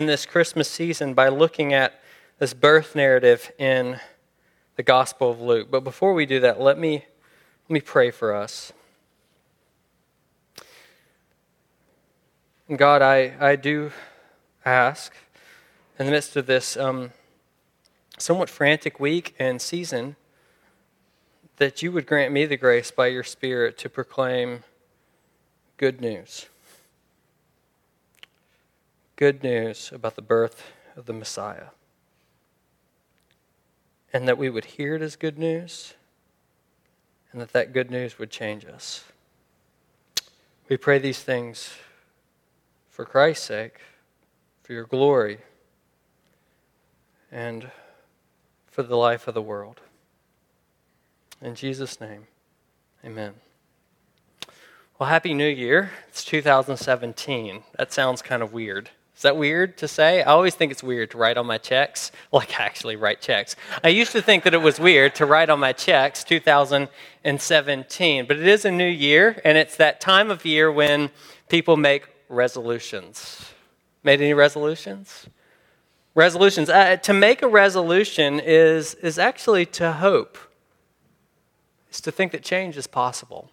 in this Christmas season by looking at this birth narrative in the Gospel of Luke. But before we do that, let me, let me pray for us. God, I, I do ask in the midst of this um, somewhat frantic week and season that you would grant me the grace by your Spirit to proclaim good news. Good news about the birth of the Messiah. And that we would hear it as good news, and that that good news would change us. We pray these things for Christ's sake, for your glory, and for the life of the world. In Jesus' name, amen. Well, Happy New Year. It's 2017. That sounds kind of weird. Is that weird to say? I always think it's weird to write on my checks, like actually write checks. I used to think that it was weird to write on my checks 2017, but it is a new year, and it's that time of year when people make resolutions. Made any resolutions? Resolutions. Uh, to make a resolution is, is actually to hope is to think that change is possible,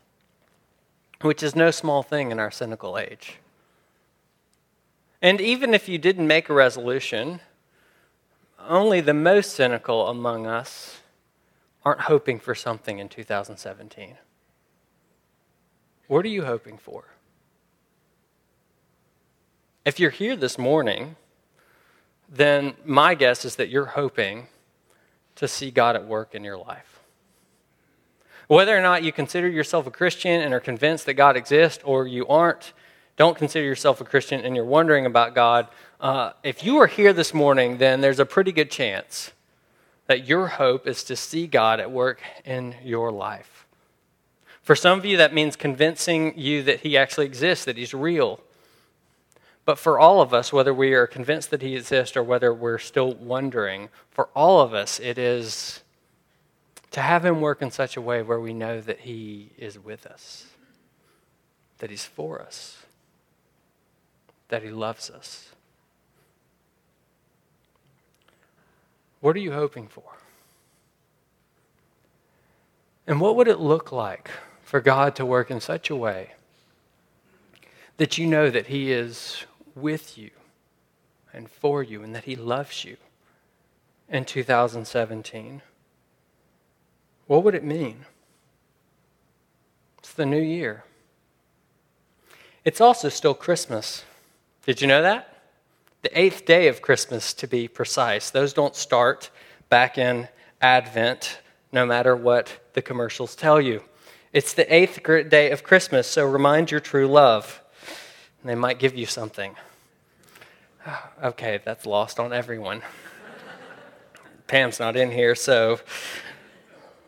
which is no small thing in our cynical age. And even if you didn't make a resolution, only the most cynical among us aren't hoping for something in 2017. What are you hoping for? If you're here this morning, then my guess is that you're hoping to see God at work in your life. Whether or not you consider yourself a Christian and are convinced that God exists, or you aren't, don't consider yourself a Christian and you're wondering about God, uh, if you are here this morning, then there's a pretty good chance that your hope is to see God at work in your life. For some of you, that means convincing you that He actually exists, that He's real. But for all of us, whether we are convinced that He exists or whether we're still wondering, for all of us, it is to have Him work in such a way where we know that He is with us, that He's for us, that He loves us. What are you hoping for? And what would it look like for God to work in such a way that you know that He is with you and for you and that He loves you in 2017? What would it mean? It's the new year. It's also still Christmas. Did you know that? The eighth day of Christmas, to be precise. Those don't start back in Advent, no matter what the commercials tell you. It's the eighth day of Christmas, so remind your true love. And they might give you something. Okay, that's lost on everyone. Pam's not in here, so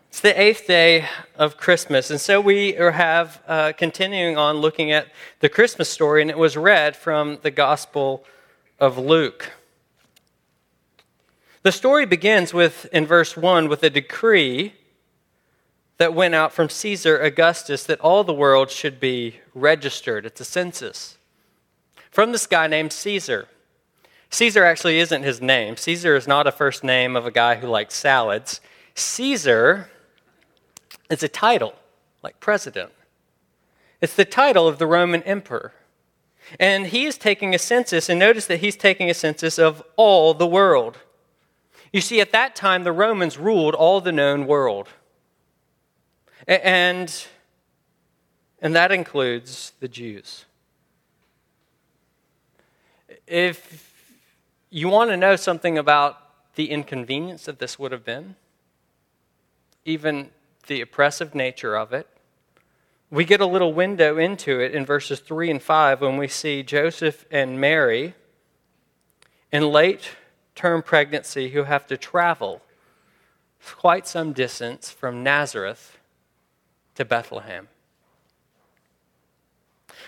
it's the eighth day of Christmas, and so we have uh, continuing on looking at the Christmas story, and it was read from the Gospel of Luke. The story begins with, in verse 1, with a decree that went out from Caesar Augustus that all the world should be registered. It's a census. From this guy named Caesar. Caesar actually isn't his name. Caesar is not a first name of a guy who likes salads. Caesar it's a title, like president. It's the title of the Roman emperor. And he is taking a census, and notice that he's taking a census of all the world. You see, at that time, the Romans ruled all the known world. And, and that includes the Jews. If you want to know something about the inconvenience that this would have been, even the oppressive nature of it. We get a little window into it in verses 3 and 5 when we see Joseph and Mary in late term pregnancy who have to travel quite some distance from Nazareth to Bethlehem.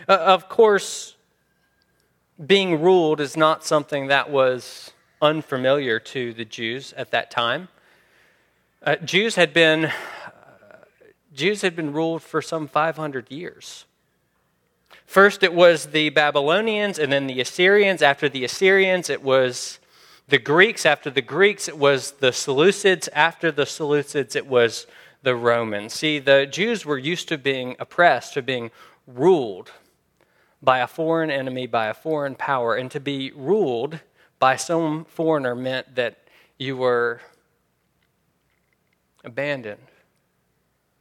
Uh, of course, being ruled is not something that was unfamiliar to the Jews at that time. Uh, Jews had been Jews had been ruled for some 500 years. First, it was the Babylonians, and then the Assyrians. After the Assyrians, it was the Greeks. After the Greeks, it was the Seleucids. After the Seleucids, it was the Romans. See, the Jews were used to being oppressed, to being ruled by a foreign enemy, by a foreign power. And to be ruled by some foreigner meant that you were abandoned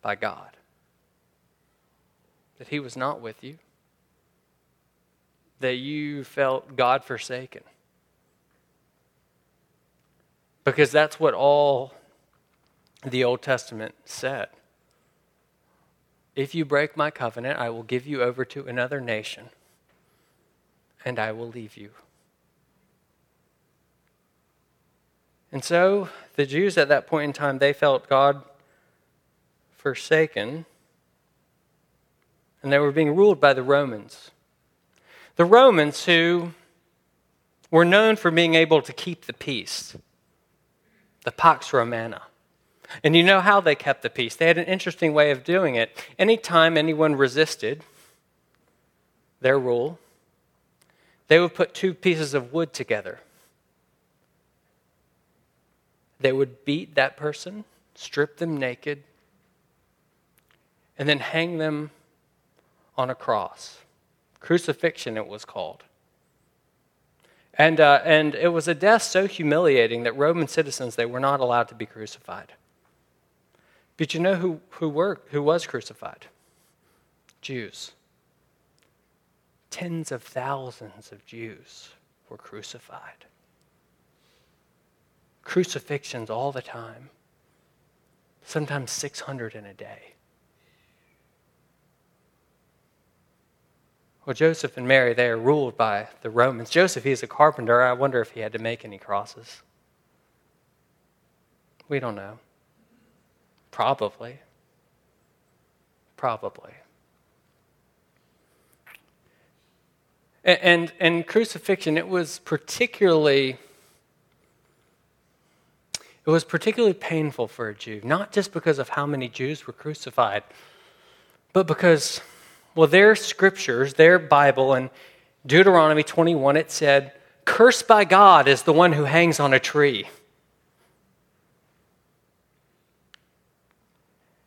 by God, that He was not with you that you felt God forsaken. Because that's what all the Old Testament said. If you break my covenant, I will give you over to another nation, and I will leave you. And so the Jews at that point in time, they felt God forsaken, and they were being ruled by the Romans. The Romans, who were known for being able to keep the peace, the Pax Romana. And you know how they kept the peace. They had an interesting way of doing it. Anytime anyone resisted their rule, they would put two pieces of wood together. They would beat that person, strip them naked, and then hang them on a cross. Crucifixion, it was called. And, uh, and it was a death so humiliating that Roman citizens, they were not allowed to be crucified. But you know who, who, were, who was crucified? Jews. Tens of thousands of Jews were crucified. Crucifixions all the time, sometimes 600 in a day. Well, Joseph and Mary, they are ruled by the Romans. Joseph, he's a carpenter. I wonder if he had to make any crosses. We don't know. Probably. Probably. And, and, and crucifixion, it was particularly it was particularly painful for a Jew, not just because of how many Jews were crucified, but because well, their scriptures, their Bible, in Deuteronomy 21, it said, Cursed by God is the one who hangs on a tree.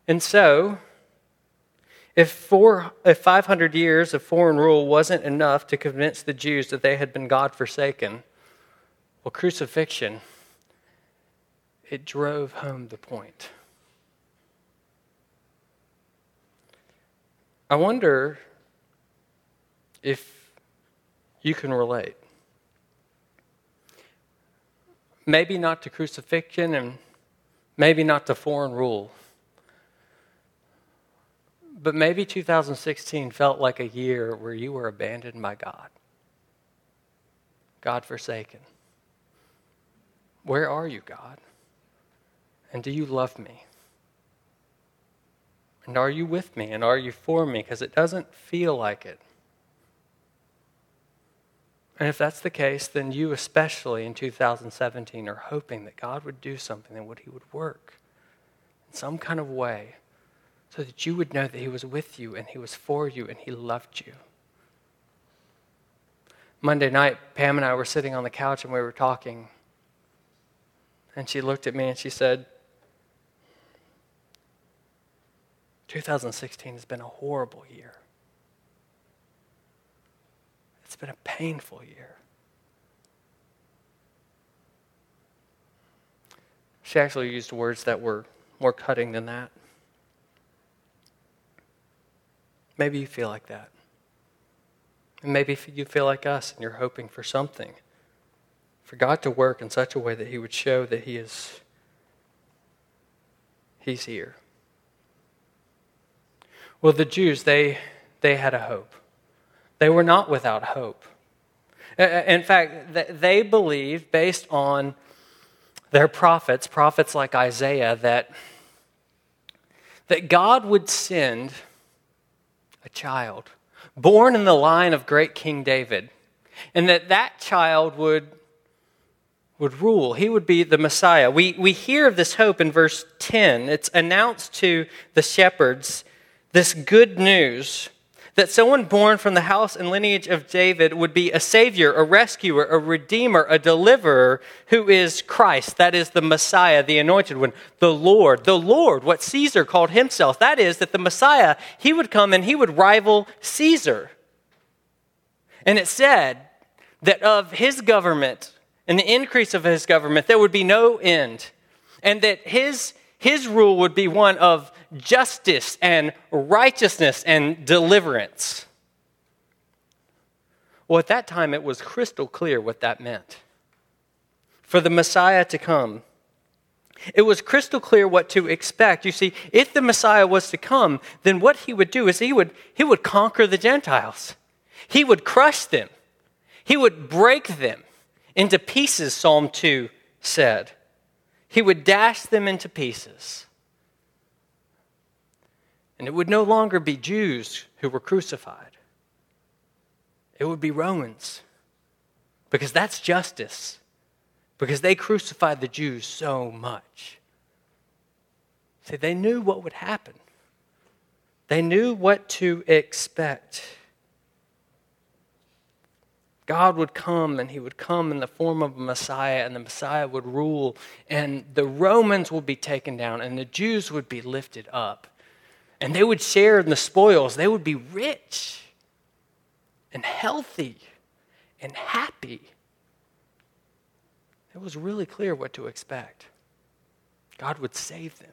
And so, if, four, if 500 years of foreign rule wasn't enough to convince the Jews that they had been God forsaken, well, crucifixion, it drove home the point. I wonder if you can relate. Maybe not to crucifixion and maybe not to foreign rule. But maybe 2016 felt like a year where you were abandoned by God, God forsaken. Where are you, God? And do you love me? And are you with me? And are you for me? Because it doesn't feel like it. And if that's the case, then you, especially in 2017, are hoping that God would do something, and that He would work in some kind of way so that you would know that He was with you and He was for you and He loved you. Monday night, Pam and I were sitting on the couch and we were talking. And she looked at me and she said, 2016 has been a horrible year. It's been a painful year. She actually used words that were more cutting than that. Maybe you feel like that. And maybe you feel like us and you're hoping for something. For God to work in such a way that He would show that He is He's here. Well, the Jews, they, they had a hope. They were not without hope. In fact, they believed, based on their prophets, prophets like Isaiah, that, that God would send a child born in the line of great King David, and that that child would, would rule. He would be the Messiah. We, we hear of this hope in verse 10. It's announced to the shepherds this good news that someone born from the house and lineage of David would be a savior, a rescuer, a redeemer, a deliverer who is Christ. That is the Messiah, the anointed one, the Lord. The Lord, what Caesar called himself. That is, that the Messiah, he would come and he would rival Caesar. And it said that of his government and the increase of his government, there would be no end. And that his, his rule would be one of justice and righteousness and deliverance. Well, at that time, it was crystal clear what that meant. For the Messiah to come, it was crystal clear what to expect. You see, if the Messiah was to come, then what he would do is he would, he would conquer the Gentiles, he would crush them, he would break them into pieces, Psalm 2 said. He would dash them into pieces. And it would no longer be Jews who were crucified, it would be Romans. Because that's justice. Because they crucified the Jews so much. See, they knew what would happen, they knew what to expect. God would come and he would come in the form of a Messiah, and the Messiah would rule, and the Romans would be taken down, and the Jews would be lifted up and they would share in the spoils. They would be rich and healthy and happy. It was really clear what to expect. God would save them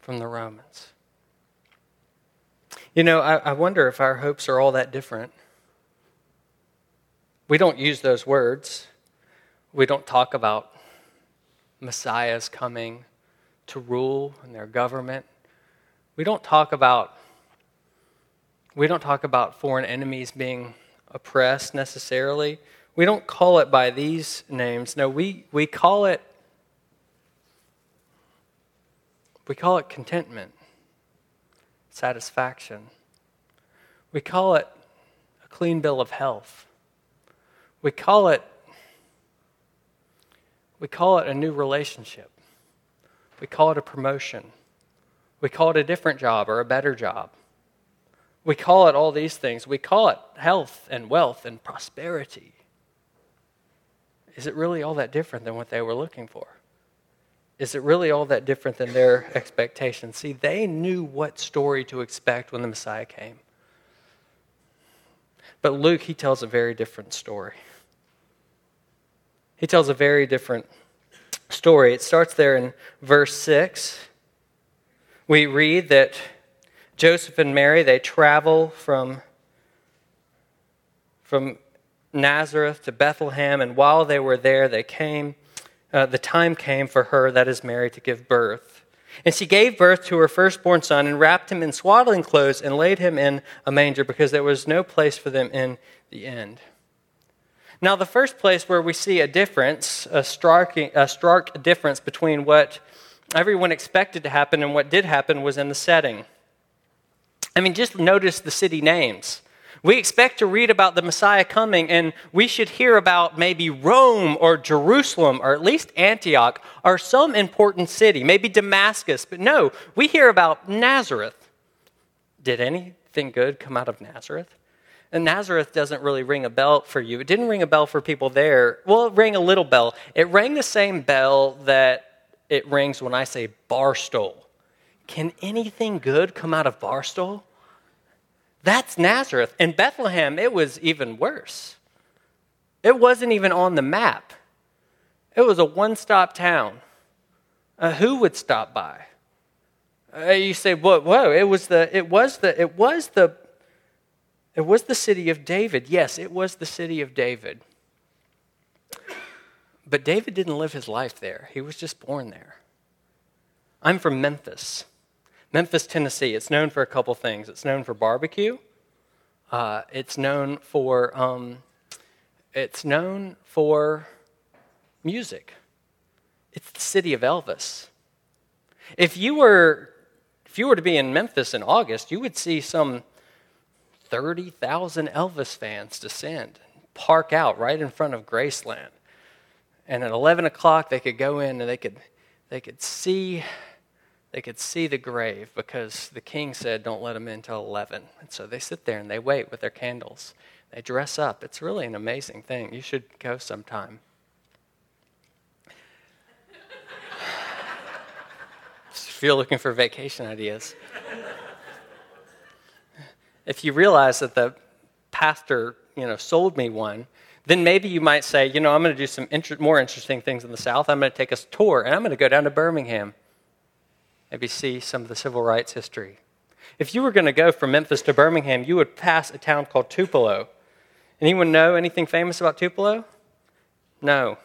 from the Romans. You know, I, I, wonder if our hopes are all that different. We don't use those words. We don't talk about messiahs coming to rule in their government we don't talk about we don't talk about foreign enemies being oppressed necessarily. We don't call it by these names. No, we, we call it we call it contentment, satisfaction. We call it a clean bill of health. We call it we call it a new relationship. We call it a promotion. We call it a different job or a better job. We call it all these things. We call it health and wealth and prosperity. Is it really all that different than what they were looking for? Is it really all that different than their expectations? See, they knew what story to expect when the Messiah came. But Luke, he tells a very different story. He tells a very different story. It starts there in verse 6 we read that Joseph and Mary, they travel from, from Nazareth to Bethlehem, and while they were there, they came, uh, the time came for her, that is Mary, to give birth. And she gave birth to her firstborn son and wrapped him in swaddling clothes and laid him in a manger because there was no place for them in the end. Now, the first place where we see a difference, a stark, a stark difference between what everyone expected to happen, and what did happen was in the setting. I mean, just notice the city names. We expect to read about the Messiah coming, and we should hear about maybe Rome or Jerusalem or at least Antioch or some important city, maybe Damascus. But no, we hear about Nazareth. Did anything good come out of Nazareth? And Nazareth doesn't really ring a bell for you. It didn't ring a bell for people there. Well, it rang a little bell. It rang the same bell that it rings when I say Barstow. Can anything good come out of Barstow? That's Nazareth. In Bethlehem, it was even worse. It wasn't even on the map. It was a one stop town. Uh, who would stop by? Uh, you say, whoa, whoa, it was the, it was the, it was the, it was the city of David. Yes, it was the city of David. But David didn't live his life there, he was just born there. I'm from Memphis, Memphis, Tennessee. It's known for a couple things. It's known for barbecue. Uh, it's known for um, it's known for music. It's the city of Elvis. If you were if you were to be in Memphis in August, you would see some 30,000 Elvis fans descend, park out right in front of Graceland and at 11 o'clock they could go in and they could they could see They could see the grave because the king said, Don't let them in until 11. And so they sit there and they wait with their candles. They dress up. It's really an amazing thing. You should go sometime. if you're looking for vacation ideas. if you realize that the pastor, you know, sold me one, then maybe you might say, you know, I'm going to do some inter- more interesting things in the South. I'm going to take a tour, and I'm going to go down to Birmingham. Maybe see some of the civil rights history. If you were going to go from Memphis to Birmingham, you would pass a town called Tupelo. Anyone know anything famous about Tupelo? No.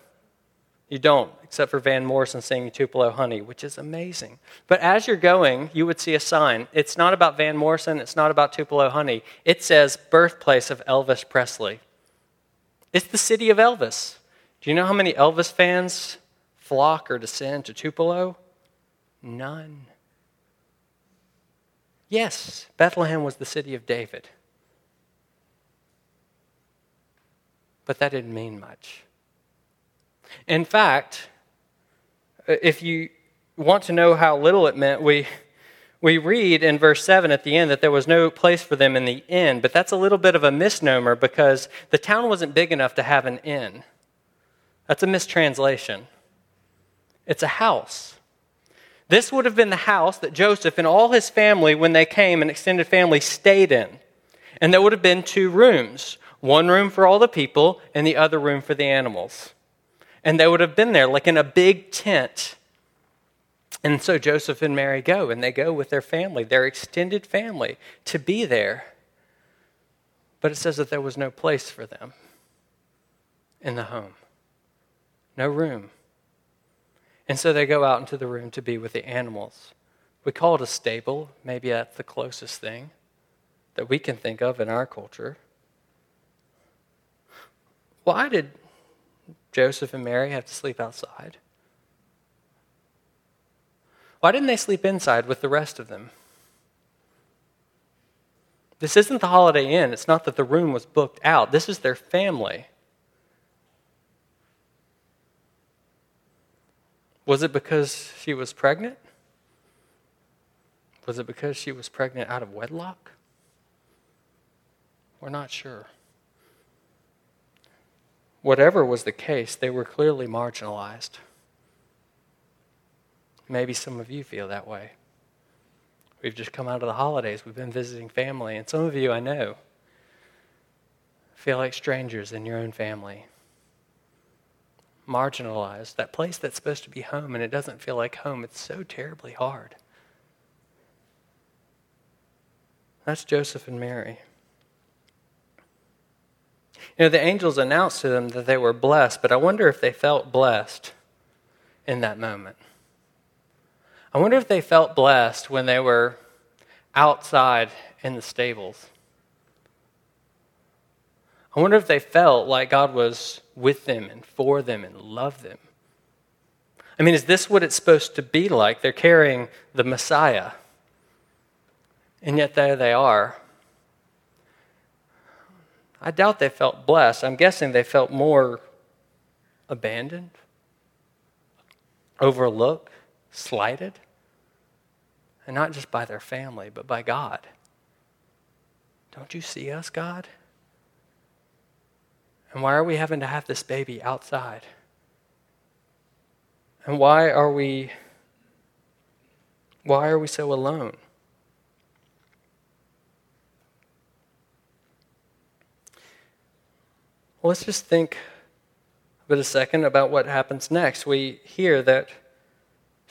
You don't, except for Van Morrison singing Tupelo Honey, which is amazing. But as you're going, you would see a sign. It's not about Van Morrison, it's not about Tupelo Honey. It says birthplace of Elvis Presley. It's the city of Elvis. Do you know how many Elvis fans flock or descend to Tupelo? None. Yes, Bethlehem was the city of David. But that didn't mean much. In fact, uh, if you want to know how little it meant, we, we read in verse 7 at the end that there was no place for them in the inn, but that's a little bit of a misnomer because the town wasn't big enough to have an inn. That's a mistranslation. It's a house. This would have been the house that Joseph and all his family, when they came, an extended family, stayed in. And there would have been two rooms one room for all the people, and the other room for the animals. And they would have been there, like in a big tent. And so Joseph and Mary go, and they go with their family, their extended family, to be there. But it says that there was no place for them in the home, no room. And so they go out into the room to be with the animals. We call it a stable. Maybe that's the closest thing that we can think of in our culture. Why did Joseph and Mary have to sleep outside? Why didn't they sleep inside with the rest of them? This isn't the Holiday Inn. It's not that the room was booked out. This is their family. Was it because she was pregnant? Was it because she was pregnant out of wedlock? We're not sure. Whatever was the case, they were clearly marginalized. Maybe some of you feel that way. We've just come out of the holidays, we've been visiting family, and some of you I know feel like strangers in your own family marginalized, that place that's supposed to be home and it doesn't feel like home. It's so terribly hard. That's Joseph and Mary. You know, the angels announced to them that they were blessed, but I wonder if they felt blessed in that moment. I wonder if they felt blessed when they were outside in the stables. I wonder if they felt like God was with them and for them and loved them. I mean, is this what it's supposed to be like? They're carrying the Messiah. And yet there they are. I doubt they felt blessed. I'm guessing they felt more abandoned, overlooked, slighted. And not just by their family, but by God. Don't you see us, God? And why are we having to have this baby outside? And why are we why are we so alone? Well, let's just think for a second about what happens next. We hear that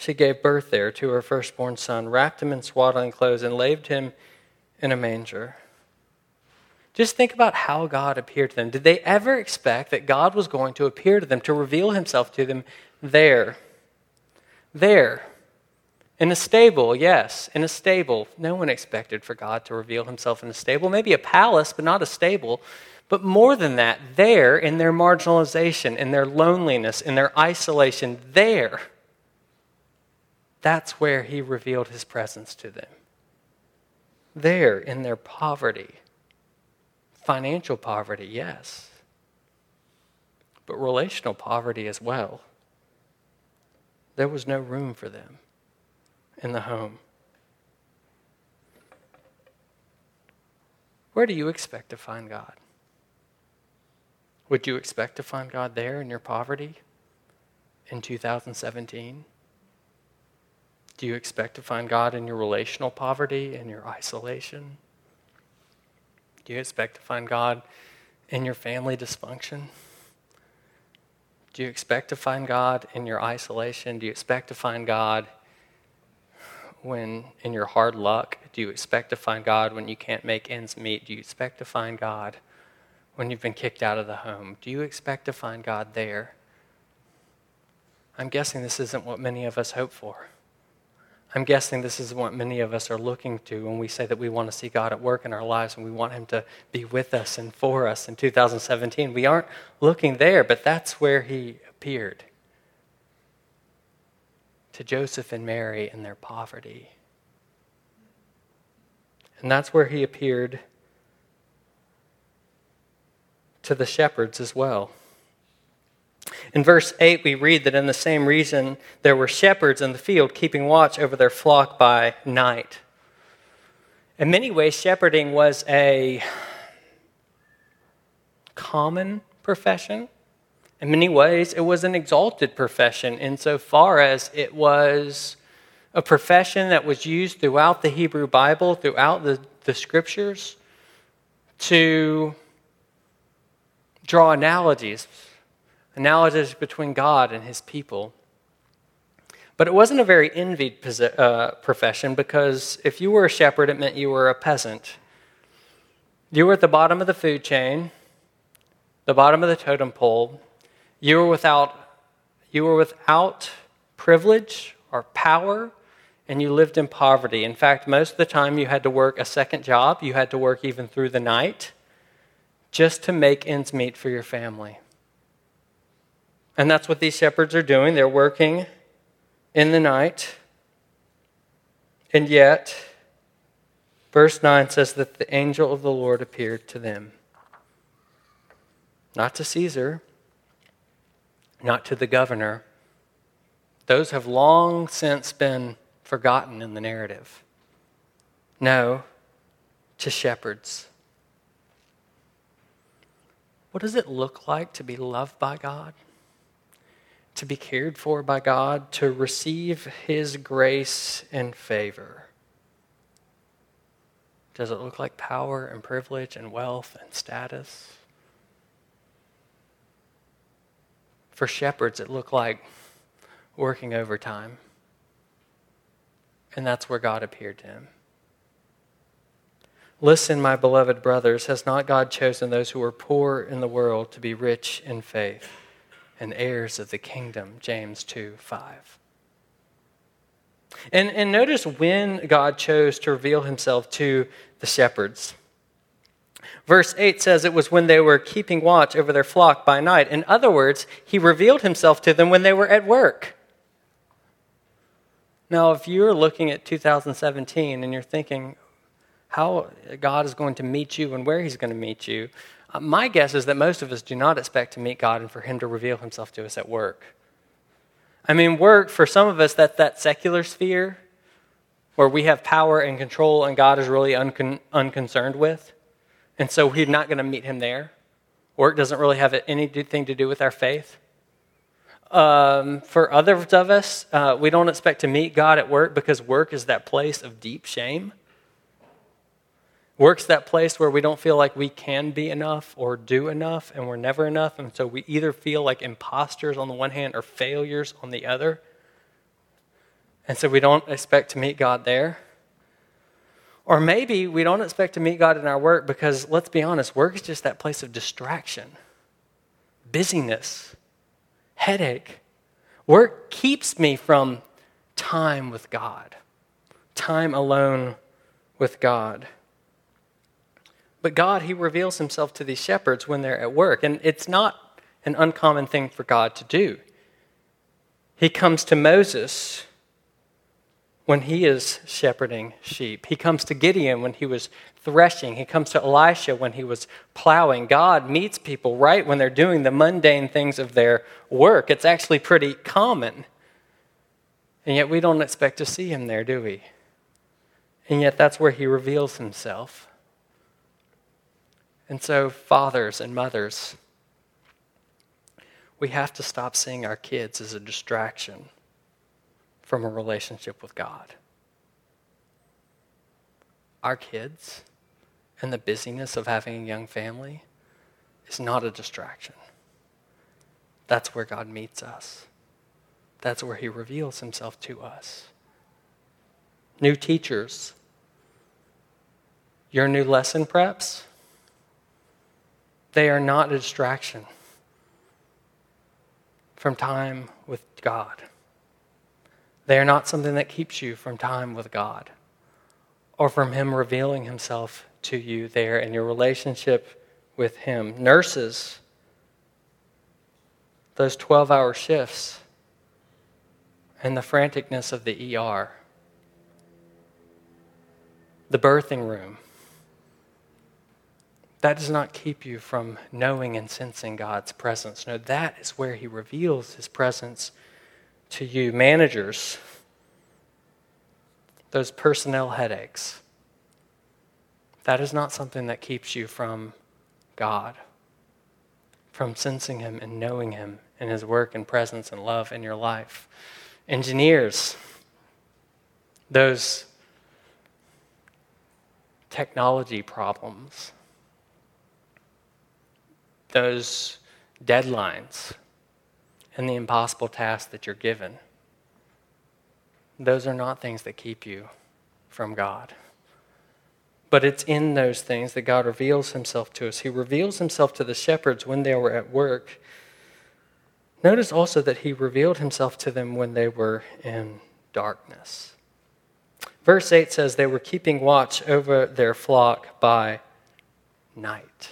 she gave birth there to her firstborn son, wrapped him in swaddling clothes, and laid him in a manger. Just think about how God appeared to them. Did they ever expect that God was going to appear to them, to reveal himself to them there? There. In a stable, yes, in a stable. No one expected for God to reveal himself in a stable. Maybe a palace, but not a stable. But more than that, there, in their marginalization, in their loneliness, in their isolation, there, that's where he revealed his presence to them. There, in their poverty Financial poverty, yes, but relational poverty as well. There was no room for them. in the home. Where do you expect to find God? Would you expect to find God there in your poverty in 2017? Do you expect to find God in your relational poverty and your isolation? Do you expect to find God in your family dysfunction? Do you expect to find God in your isolation? Do you expect to find God when in your hard luck? Do you expect to find God when you can't make ends meet? Do you expect to find God when you've been kicked out of the home? Do you expect to find God there? I'm guessing this isn't what many of us hope for. I'm guessing this is what many of us are looking to when we say that we want to see God at work in our lives and we want Him to be with us and for us in 2017. We aren't looking there, but that's where He appeared to Joseph and Mary in their poverty. And that's where He appeared to the shepherds as well. In verse 8, we read that in the same reason there were shepherds in the field keeping watch over their flock by night. In many ways, shepherding was a common profession. In many ways, it was an exalted profession insofar as it was a profession that was used throughout the Hebrew Bible, throughout the, the scriptures, to draw analogies analogies between God and his people. But it wasn't a very envied uh, profession because if you were a shepherd, it meant you were a peasant. You were at the bottom of the food chain, the bottom of the totem pole. You were without, you were without privilege or power, and you lived in poverty. In fact, most of the time you had to work a second job. You had to work even through the night just to make ends meet for your family. And that's what these shepherds are doing. They're working in the night. And yet, verse 9 says that the angel of the Lord appeared to them. Not to Caesar, not to the governor. Those have long since been forgotten in the narrative. No, to shepherds. What does it look like to be loved by God? To be cared for by God, to receive His grace and favor? Does it look like power and privilege and wealth and status? For shepherds, it looked like working overtime. And that's where God appeared to him. Listen, my beloved brothers, has not God chosen those who are poor in the world to be rich in faith? And heirs of the kingdom, James 2 5. And, and notice when God chose to reveal himself to the shepherds. Verse 8 says it was when they were keeping watch over their flock by night. In other words, he revealed himself to them when they were at work. Now, if you're looking at 2017 and you're thinking how God is going to meet you and where he's going to meet you, my guess is that most of us do not expect to meet God and for Him to reveal Himself to us at work. I mean, work, for some of us, that's that secular sphere where we have power and control and God is really uncon- unconcerned with. And so we're not going to meet Him there. Work doesn't really have anything to do with our faith. Um, for others of us, uh, we don't expect to meet God at work because work is that place of deep shame. Work's that place where we don't feel like we can be enough or do enough, and we're never enough. And so we either feel like imposters on the one hand or failures on the other. And so we don't expect to meet God there. Or maybe we don't expect to meet God in our work because, let's be honest, work is just that place of distraction, busyness, headache. Work keeps me from time with God, time alone with God. But God, He reveals Himself to these shepherds when they're at work. And it's not an uncommon thing for God to do. He comes to Moses when he is shepherding sheep. He comes to Gideon when he was threshing. He comes to Elisha when he was plowing. God meets people right when they're doing the mundane things of their work. It's actually pretty common. And yet we don't expect to see him there, do we? And yet that's where he reveals himself. And so, fathers and mothers, we have to stop seeing our kids as a distraction from a relationship with God. Our kids and the busyness of having a young family is not a distraction. That's where God meets us. That's where He reveals Himself to us. New teachers, your new lesson preps, they are not a distraction from time with God. They are not something that keeps you from time with God or from Him revealing Himself to you there in your relationship with Him. Nurses, those 12 hour shifts and the franticness of the ER, the birthing room that does not keep you from knowing and sensing God's presence. No, that is where He reveals His presence to you. Managers, those personnel headaches, that is not something that keeps you from God, from sensing Him and knowing Him and His work and presence and love in your life. Engineers, those technology problems those deadlines and the impossible tasks that you're given, those are not things that keep you from God. But it's in those things that God reveals himself to us. He reveals himself to the shepherds when they were at work. Notice also that he revealed himself to them when they were in darkness. Verse 8 says they were keeping watch over their flock by night.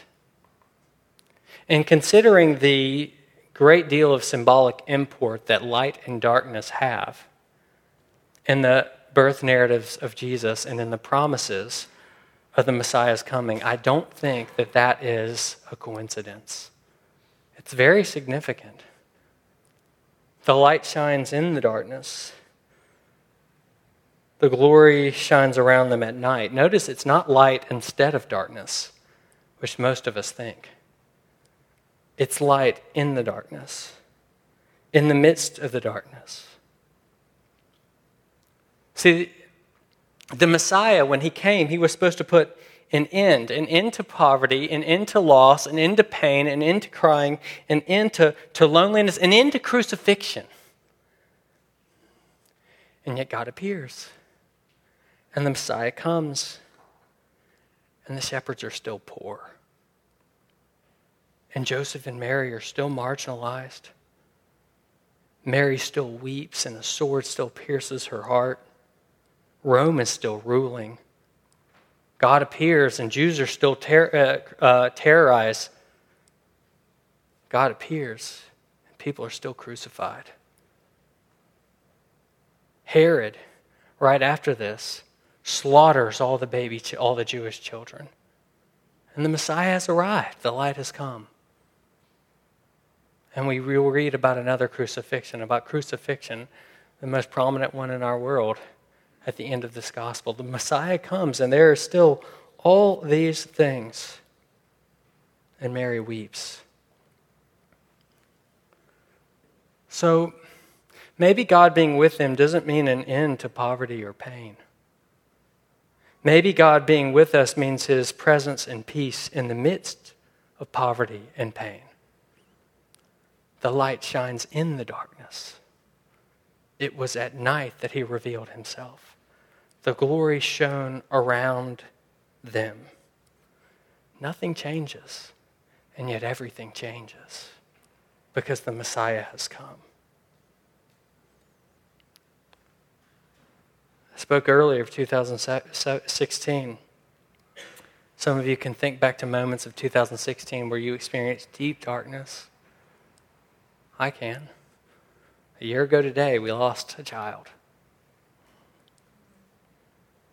And considering the great deal of symbolic import that light and darkness have in the birth narratives of Jesus and in the promises of the Messiah's coming, I don't think that that is a coincidence. It's very significant. The light shines in the darkness. The glory shines around them at night. Notice it's not light instead of darkness, which most of us think. It's light in the darkness, in the midst of the darkness. See, the Messiah, when he came, he was supposed to put an end, an end to poverty, an end to loss, an end to pain, an end to crying, an end to, to loneliness, an end to crucifixion. And yet God appears. And the Messiah comes. And the shepherds are still poor and Joseph and Mary are still marginalized. Mary still weeps, and the sword still pierces her heart. Rome is still ruling. God appears, and Jews are still ter- uh, uh, terrorized. God appears, and people are still crucified. Herod, right after this, slaughters all the baby, all the Jewish children. And the Messiah has arrived. The light has come. And we read about another crucifixion, about crucifixion, the most prominent one in our world at the end of this gospel. The Messiah comes, and there are still all these things. And Mary weeps. So maybe God being with them doesn't mean an end to poverty or pain. Maybe God being with us means his presence and peace in the midst of poverty and pain the light shines in the darkness. It was at night that he revealed himself. The glory shone around them. Nothing changes, and yet everything changes because the Messiah has come. I spoke earlier of 2016. Some of you can think back to moments of 2016 where you experienced deep darkness I can. A year ago today, we lost a child.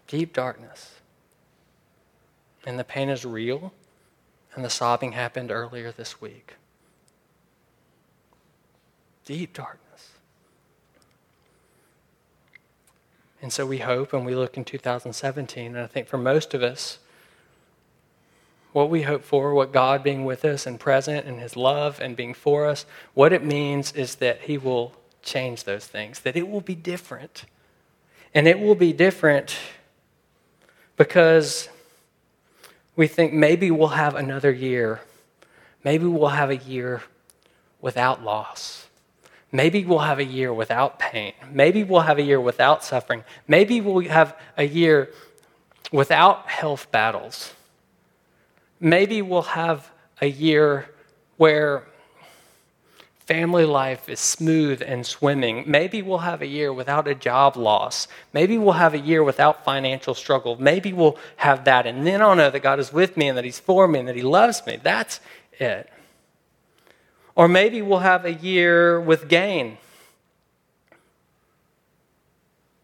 Deep darkness. And the pain is real, and the sobbing happened earlier this week. Deep darkness. And so we hope and we look in 2017. And I think for most of us, what we hope for, what God being with us and present and His love and being for us, what it means is that He will change those things, that it will be different. And it will be different because we think maybe we'll have another year. Maybe we'll have a year without loss. Maybe we'll have a year without pain. Maybe we'll have a year without suffering. Maybe we'll have a year without health battles maybe we'll have a year where family life is smooth and swimming. Maybe we'll have a year without a job loss. Maybe we'll have a year without financial struggle. Maybe we'll have that. And then I'll know that God is with me and that He's for me and that He loves me. That's it. Or maybe we'll have a year with gain.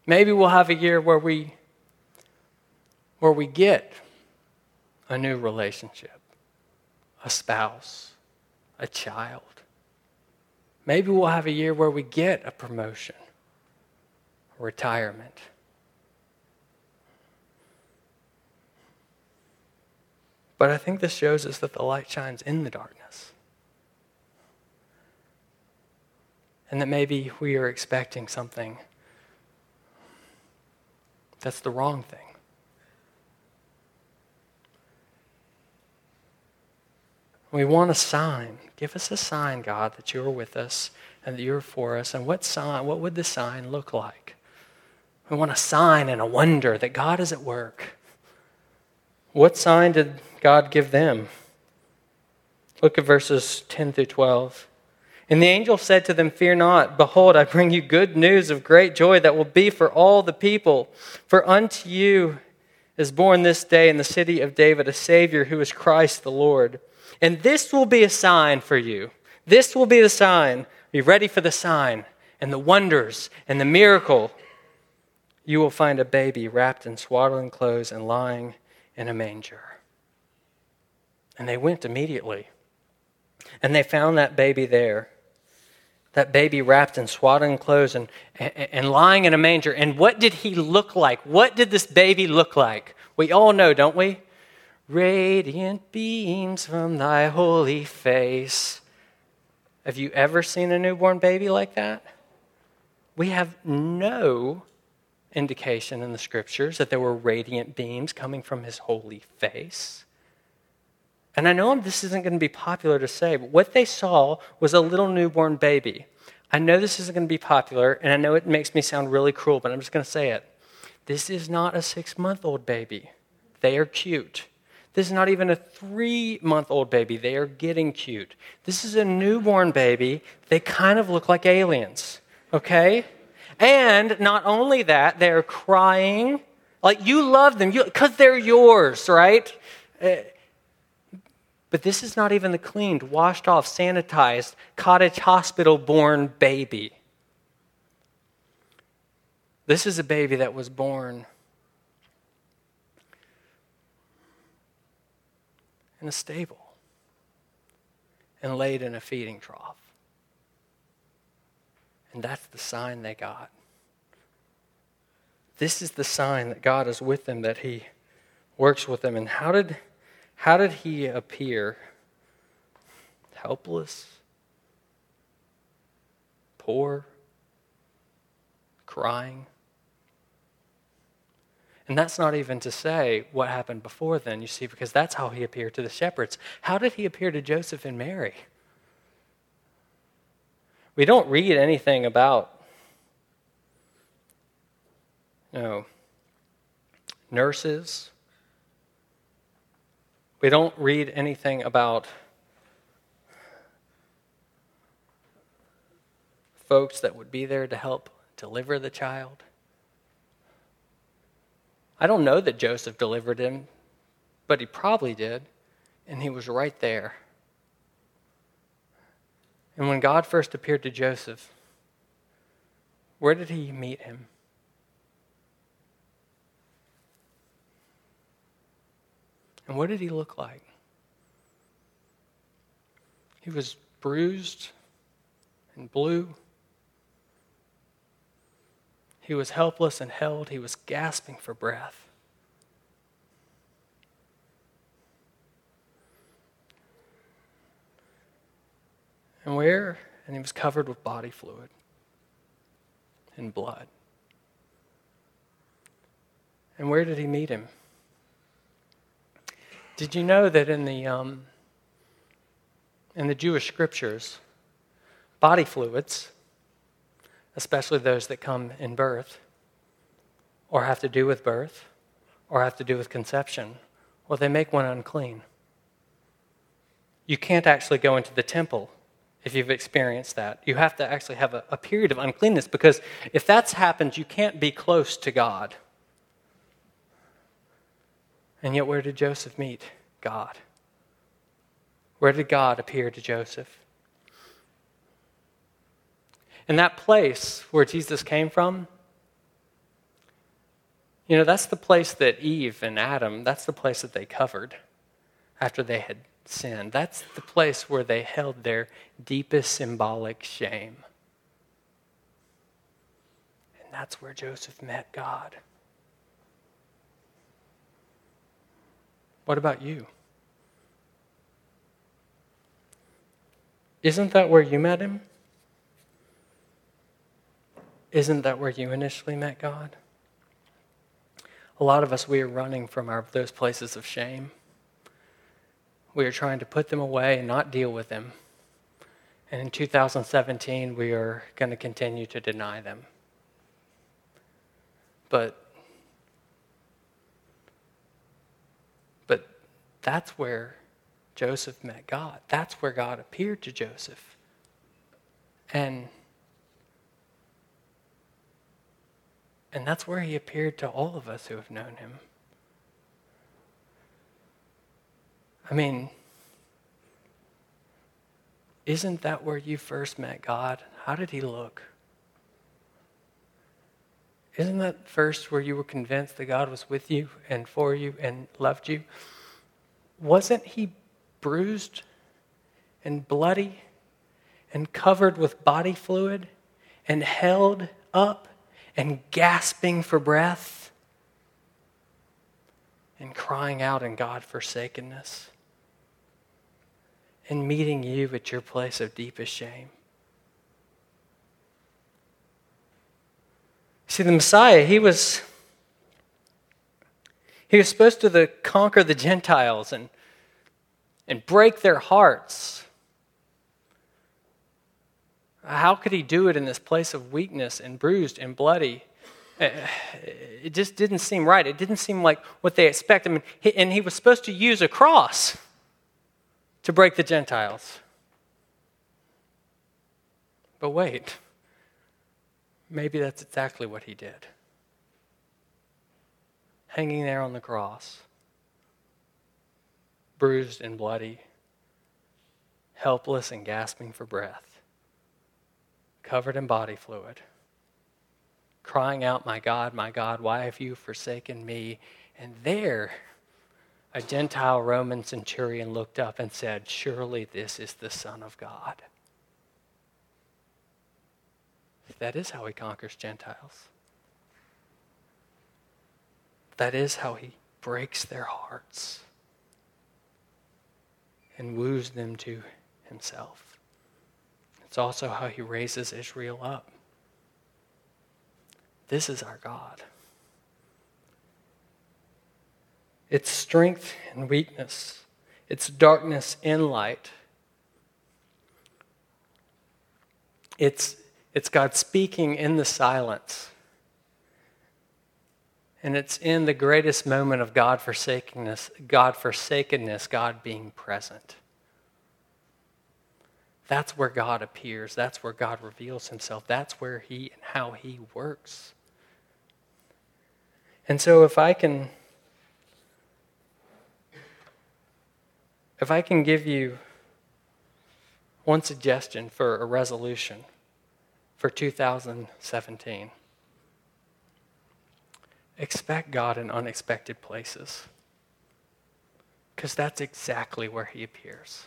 Maybe we'll have a year where we where we get a new relationship, a spouse, a child. Maybe we'll have a year where we get a promotion, retirement. But I think this shows us that the light shines in the darkness. And that maybe we are expecting something that's the wrong thing. We want a sign. Give us a sign, God, that you're with us and that you're for us. And what sign, what would the sign look like? We want a sign and a wonder that God is at work. What sign did God give them? Look at verses 10 through 12. And the angel said to them, Fear not. Behold, I bring you good news of great joy that will be for all the people. For unto you is born this day in the city of David a Savior who is Christ the Lord. And this will be a sign for you. This will be the sign. Be ready for the sign and the wonders and the miracle. You will find a baby wrapped in swaddling clothes and lying in a manger. And they went immediately. And they found that baby there. That baby wrapped in swaddling clothes and, and, and, lying in a manger. And what did he look like? What did this baby look like? We all know, don't we? Radiant beams from thy holy face. Have you ever seen a newborn baby like that? We have no indication in the scriptures that there were radiant beams coming from his holy face. And I know this isn't going to be popular to say, but what they saw was a little newborn baby. I know this isn't going to be popular, and I know it makes me sound really cruel, but I'm just going to say it. This is not a six month old baby. They are cute. This is not even a three month old baby. They are getting cute. This is a newborn baby. They kind of look like aliens, okay? And not only that, they're crying. Like you love them because they're yours, right? Uh, but this is not even the cleaned, washed off, sanitized, cottage hospital born baby. This is a baby that was born in a stable and laid in a feeding trough. And that's the sign they got. This is the sign that God is with them, that He works with them. And how did, how did He appear? Helpless, poor, crying. And that's not even to say what happened before then, you see, because that's how he appeared to the shepherds. How did he appear to Joseph and Mary? We don't read anything about, you know, nurses. We don't read anything about folks that would be there to help deliver the child. I don't know that Joseph delivered him, but he probably did, and he was right there. And when God first appeared to Joseph, where did he meet him? And what did he look like? He was bruised and blue. He was helpless and held, he was gasping for breath. And where? And he was covered with body fluid and blood. And where did he meet him? Did you know that in the, um, in the Jewish scriptures, body fluids, especially those that come in birth, or have to do with birth, or have to do with conception, well, they make one unclean. You can't actually go into the temple if you've experienced that. You have to actually have a, a period of uncleanness because if that's happened, you can't be close to God. And yet, where did Joseph meet God? Where did God appear to Joseph? In that place where Jesus came from, you know, that's the place that Eve and Adam, that's the place that they covered after they had sinned. That's the place where they held their deepest symbolic shame. And that's where Joseph met God. What about you? Isn't that where you met him? Isn't that where you initially met God? A lot of us, we are running from our, those places of shame. We are trying to put them away and not deal with them. And in 2017, we are going to continue to deny them. But but that's where Joseph met God. That's where God appeared to Joseph. And and that's where he appeared to all of us who have known him. I mean, isn't that where you first met God? How did he look? Isn't that first where you were convinced that God was with you and for you and loved you? Wasn't he bruised and bloody and covered with body fluid and held up and gasping for breath and crying out in God forsakenness? and meeting you at your place of deepest shame. See, the Messiah, he was he was supposed to the, conquer the Gentiles and, and break their hearts. How could he do it in this place of weakness and bruised and bloody? Uh, it just didn't seem right. It didn't seem like what they expected. I mean, and he was supposed to use a cross to break the Gentiles. But wait, maybe that's exactly what he did. Hanging there on the cross, bruised and bloody, helpless and gasping for breath, covered in body fluid, crying out, My God, my God, why have you forsaken me? And there, a Gentile Roman centurion looked up and said, Surely this is the Son of God. That is how he conquers Gentiles. That is how he breaks their hearts and woos them to himself. It's also how he raises Israel up. This is our God. its strength and weakness, its darkness and light. It's, it's God speaking in the silence. And it's in the greatest moment of God forsakenness, God forsakenness, God being present. That's where God appears. That's where God reveals himself. That's where he and how he works. And so if I can If I can give you one suggestion for a resolution for 2017, expect God in unexpected places. Because that's exactly where He appears.